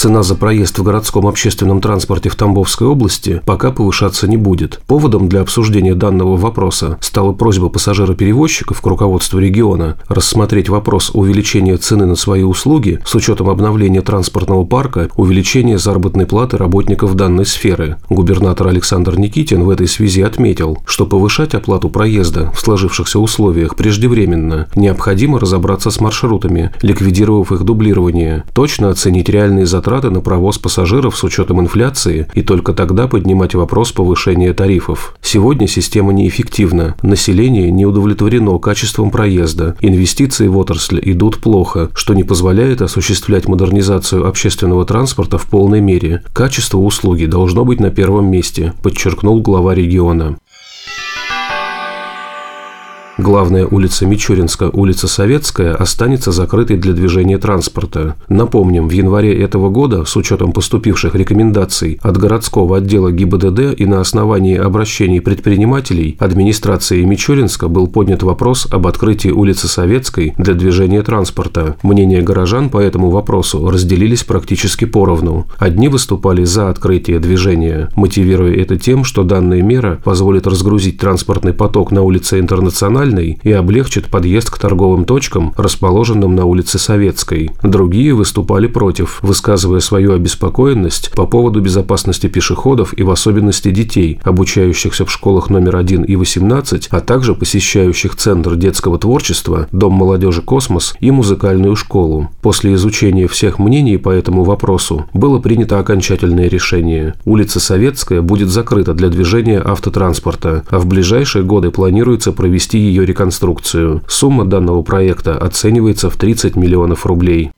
Цена за проезд в городском общественном транспорте в Тамбовской области пока повышаться не будет. Поводом для обсуждения данного вопроса стала просьба пассажира-перевозчиков к руководству региона рассмотреть вопрос увеличения цены на свои услуги с учетом обновления транспортного парка, увеличения заработной платы работников данной сферы. Губернатор Александр Никитин в этой связи отметил, что повышать оплату проезда в сложившихся условиях преждевременно. Необходимо разобраться с маршрутами, ликвидировав их дублирование, точно оценить реальные затраты затраты на провоз пассажиров с учетом инфляции и только тогда поднимать вопрос повышения тарифов. Сегодня система неэффективна, население не удовлетворено качеством проезда, инвестиции в отрасль идут плохо, что не позволяет осуществлять модернизацию общественного транспорта в полной мере. Качество услуги должно быть на первом месте, подчеркнул глава региона. Главная улица Мичуринска, улица Советская, останется закрытой для движения транспорта. Напомним, в январе этого года, с учетом поступивших рекомендаций от городского отдела ГИБДД и на основании обращений предпринимателей, администрации Мичуринска был поднят вопрос об открытии улицы Советской для движения транспорта. Мнения горожан по этому вопросу разделились практически поровну. Одни выступали за открытие движения, мотивируя это тем, что данная мера позволит разгрузить транспортный поток на улице Интернациональной нормальной и облегчит подъезд к торговым точкам, расположенным на улице Советской. Другие выступали против, высказывая свою обеспокоенность по поводу безопасности пешеходов и в особенности детей, обучающихся в школах номер 1 и 18, а также посещающих Центр детского творчества, Дом молодежи «Космос» и музыкальную школу. После изучения всех мнений по этому вопросу было принято окончательное решение. Улица Советская будет закрыта для движения автотранспорта, а в ближайшие годы планируется провести ее ее реконструкцию. Сумма данного проекта оценивается в 30 миллионов рублей.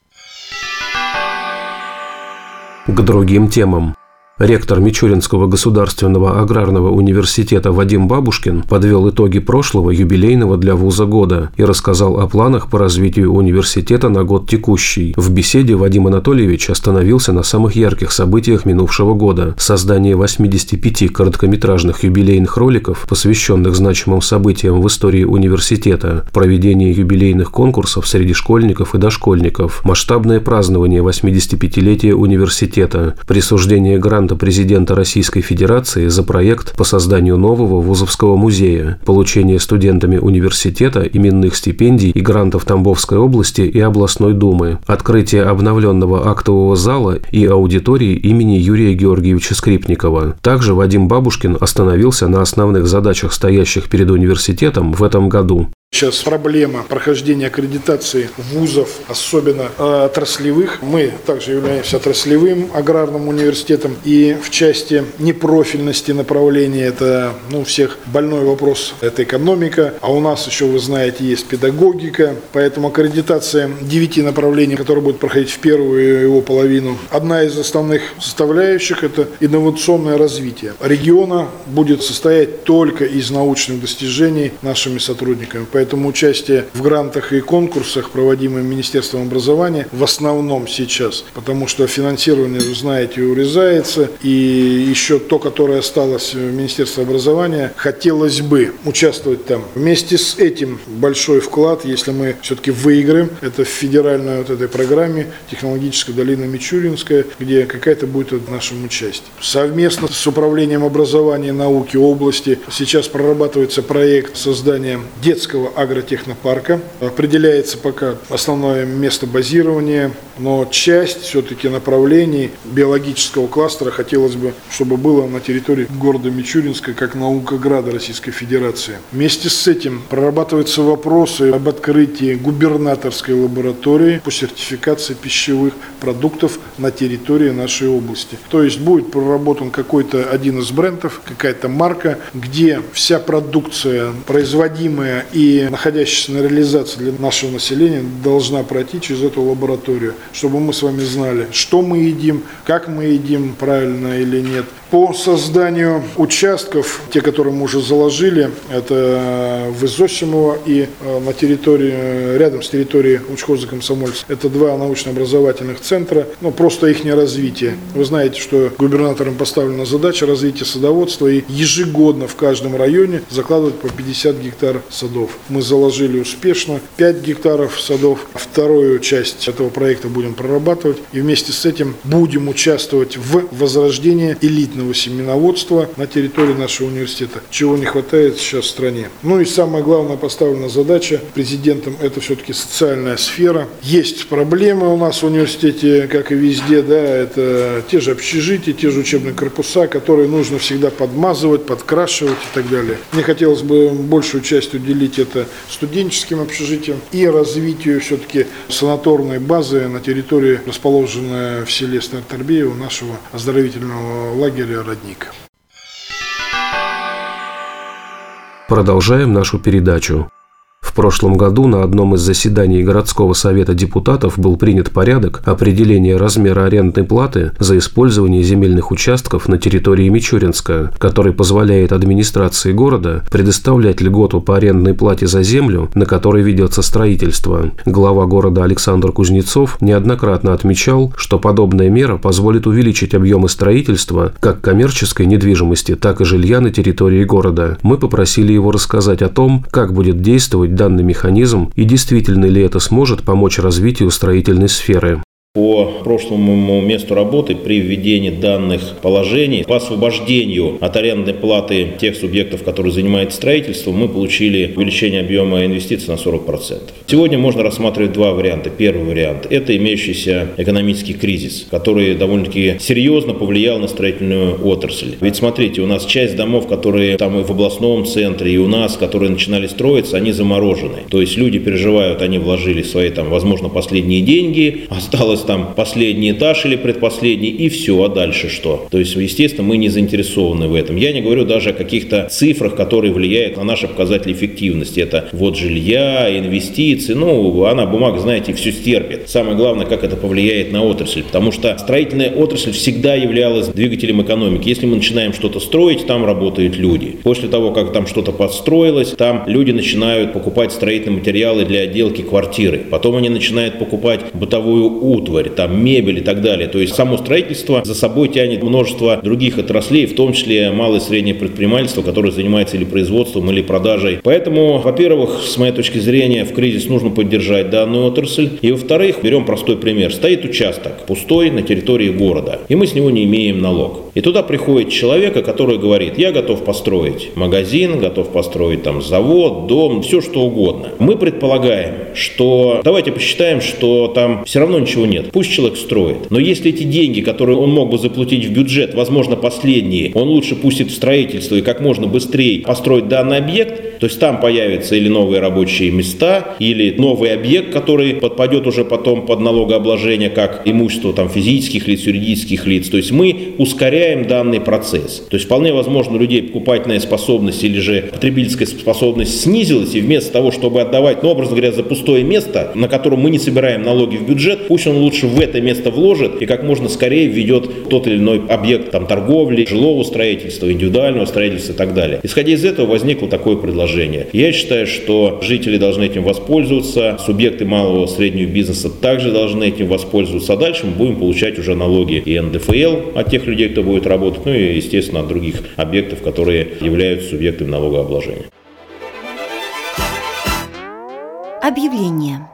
К другим темам. Ректор Мичуринского государственного аграрного университета Вадим Бабушкин подвел итоги прошлого юбилейного для вуза года и рассказал о планах по развитию университета на год текущий. В беседе Вадим Анатольевич остановился на самых ярких событиях минувшего года – создание 85 короткометражных юбилейных роликов, посвященных значимым событиям в истории университета, проведение юбилейных конкурсов среди школьников и дошкольников, масштабное празднование 85-летия университета, присуждение грантов гранта президента Российской Федерации за проект по созданию нового вузовского музея, получение студентами университета именных стипендий и грантов Тамбовской области и областной думы, открытие обновленного актового зала и аудитории имени Юрия Георгиевича Скрипникова. Также Вадим Бабушкин остановился на основных задачах, стоящих перед университетом в этом году. Сейчас проблема прохождения аккредитации вузов, особенно отраслевых. Мы также являемся отраслевым аграрным университетом. И в части непрофильности направления, это ну, у всех больной вопрос, это экономика. А у нас еще, вы знаете, есть педагогика. Поэтому аккредитация девяти направлений, которые будут проходить в первую его половину. Одна из основных составляющих – это инновационное развитие. Региона будет состоять только из научных достижений нашими сотрудниками. Поэтому участие в грантах и конкурсах, проводимых Министерством образования, в основном сейчас, потому что финансирование, вы знаете, урезается, и еще то, которое осталось в Министерстве образования, хотелось бы участвовать там. Вместе с этим большой вклад, если мы все-таки выиграем, это в федеральной вот этой программе технологическая долина Мичуринская, где какая-то будет в нашем участии. Совместно с управлением образования и науки области сейчас прорабатывается проект создания детского агротехнопарка. Определяется пока основное место базирования, но часть все-таки направлений биологического кластера хотелось бы, чтобы было на территории города Мичуринска, как наука града Российской Федерации. Вместе с этим прорабатываются вопросы об открытии губернаторской лаборатории по сертификации пищевых продуктов на территории нашей области. То есть будет проработан какой-то один из брендов, какая-то марка, где вся продукция, производимая и находящаяся на реализации для нашего населения, должна пройти через эту лабораторию. чтобы мы с вами знали, что мы едим, как мы едим, правильно или нет. По созданию участков, те, которые мы уже заложили, это в Изосимово и э, на территории, рядом с территорией учхоза комсомольцев. Это два научно-образовательных центра, ну, просто их развитие. Вы знаете, что губернаторам поставлена задача развития садоводства и ежегодно в каждом районе закладывать по 50 гектар садов. Мы заложили успешно 5 гектаров садов. Вторую часть этого проекта будем прорабатывать и вместе с этим будем участвовать в возрождении элитного семеноводства на территории нашего университета, чего не хватает сейчас в стране. Ну и самая главная поставлена задача президентом – это все-таки социальная сфера. Есть проблемы у нас в университете, как и везде, да, это те же общежития, те же учебные корпуса, которые нужно всегда подмазывать, подкрашивать и так далее. Мне хотелось бы большую часть уделить это студенческим общежитиям и развитию все-таки санаторной базы на территории, расположенной в селе Старторбеево, нашего оздоровительного лагеря «Родник». Продолжаем нашу передачу. В прошлом году на одном из заседаний городского совета депутатов был принят порядок определения размера арендной платы за использование земельных участков на территории Мичуринска, который позволяет администрации города предоставлять льготу по арендной плате за землю, на которой ведется строительство. Глава города Александр Кузнецов неоднократно отмечал, что подобная мера позволит увеличить объемы строительства как коммерческой недвижимости, так и жилья на территории города. Мы попросили его рассказать о том, как будет действовать данный механизм и действительно ли это сможет помочь развитию строительной сферы по прошлому месту работы при введении данных положений по освобождению от арендной платы тех субъектов, которые занимаются строительством, мы получили увеличение объема инвестиций на 40%. Сегодня можно рассматривать два варианта. Первый вариант – это имеющийся экономический кризис, который довольно-таки серьезно повлиял на строительную отрасль. Ведь смотрите, у нас часть домов, которые там и в областном центре, и у нас, которые начинали строиться, они заморожены. То есть люди переживают, они вложили свои там, возможно, последние деньги, осталось там последний этаж или предпоследний, и все, а дальше что? То есть, естественно, мы не заинтересованы в этом. Я не говорю даже о каких-то цифрах, которые влияют на наши показатели эффективности. Это вот жилья, инвестиции, ну, она, бумага, знаете, все стерпит. Самое главное, как это повлияет на отрасль, потому что строительная отрасль всегда являлась двигателем экономики. Если мы начинаем что-то строить, там работают люди. После того, как там что-то подстроилось, там люди начинают покупать строительные материалы для отделки квартиры. Потом они начинают покупать бытовую утварь утварь, там мебель и так далее. То есть само строительство за собой тянет множество других отраслей, в том числе малое и среднее предпринимательство, которое занимается или производством, или продажей. Поэтому, во-первых, с моей точки зрения, в кризис нужно поддержать данную отрасль. И во-вторых, берем простой пример. Стоит участок пустой на территории города, и мы с него не имеем налог. И туда приходит человек, который говорит, я готов построить магазин, готов построить там завод, дом, все что угодно. Мы предполагаем, что давайте посчитаем, что там все равно ничего нет. Пусть человек строит. Но если эти деньги, которые он мог бы заплатить в бюджет, возможно, последние, он лучше пустит в строительство и как можно быстрее построить данный объект, то есть там появятся или новые рабочие места, или новый объект, который подпадет уже потом под налогообложение как имущество там, физических лиц, юридических лиц. То есть мы ускоряем данный процесс. То есть вполне возможно у людей покупательная способность или же потребительская способность снизилась, и вместо того, чтобы отдавать, ну, образно говоря, за пустое место, на котором мы не собираем налоги в бюджет, пусть он лучше в это место вложит и как можно скорее введет тот или иной объект там, торговли, жилого строительства, индивидуального строительства и так далее. Исходя из этого возникло такое предложение. Я считаю, что жители должны этим воспользоваться, субъекты малого и среднего бизнеса также должны этим воспользоваться, а дальше мы будем получать уже налоги и НДФЛ от тех людей, кто будет работать, ну и, естественно, от других объектов, которые являются субъектами налогообложения. Объявление.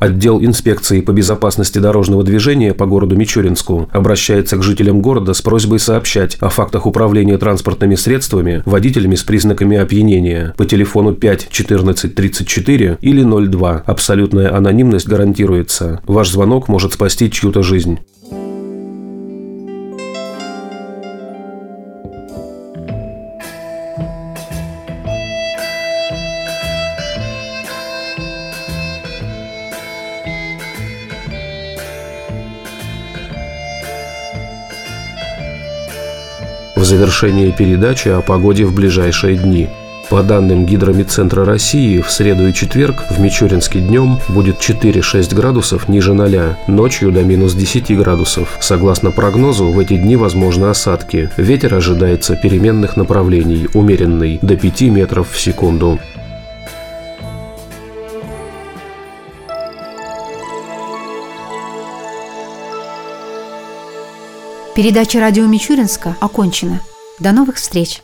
Отдел инспекции по безопасности дорожного движения по городу Мичуринску обращается к жителям города с просьбой сообщать о фактах управления транспортными средствами водителями с признаками опьянения по телефону 5 14 34 или 02. Абсолютная анонимность гарантируется. Ваш звонок может спасти чью-то жизнь. В завершение передачи о погоде в ближайшие дни. По данным Гидромедцентра России, в среду и четверг в Мичуринске днем будет 4-6 градусов ниже 0, ночью до минус 10 градусов. Согласно прогнозу, в эти дни возможны осадки. Ветер ожидается переменных направлений, умеренный, до 5 метров в секунду. Передача радио Мичуринска окончена. До новых встреч!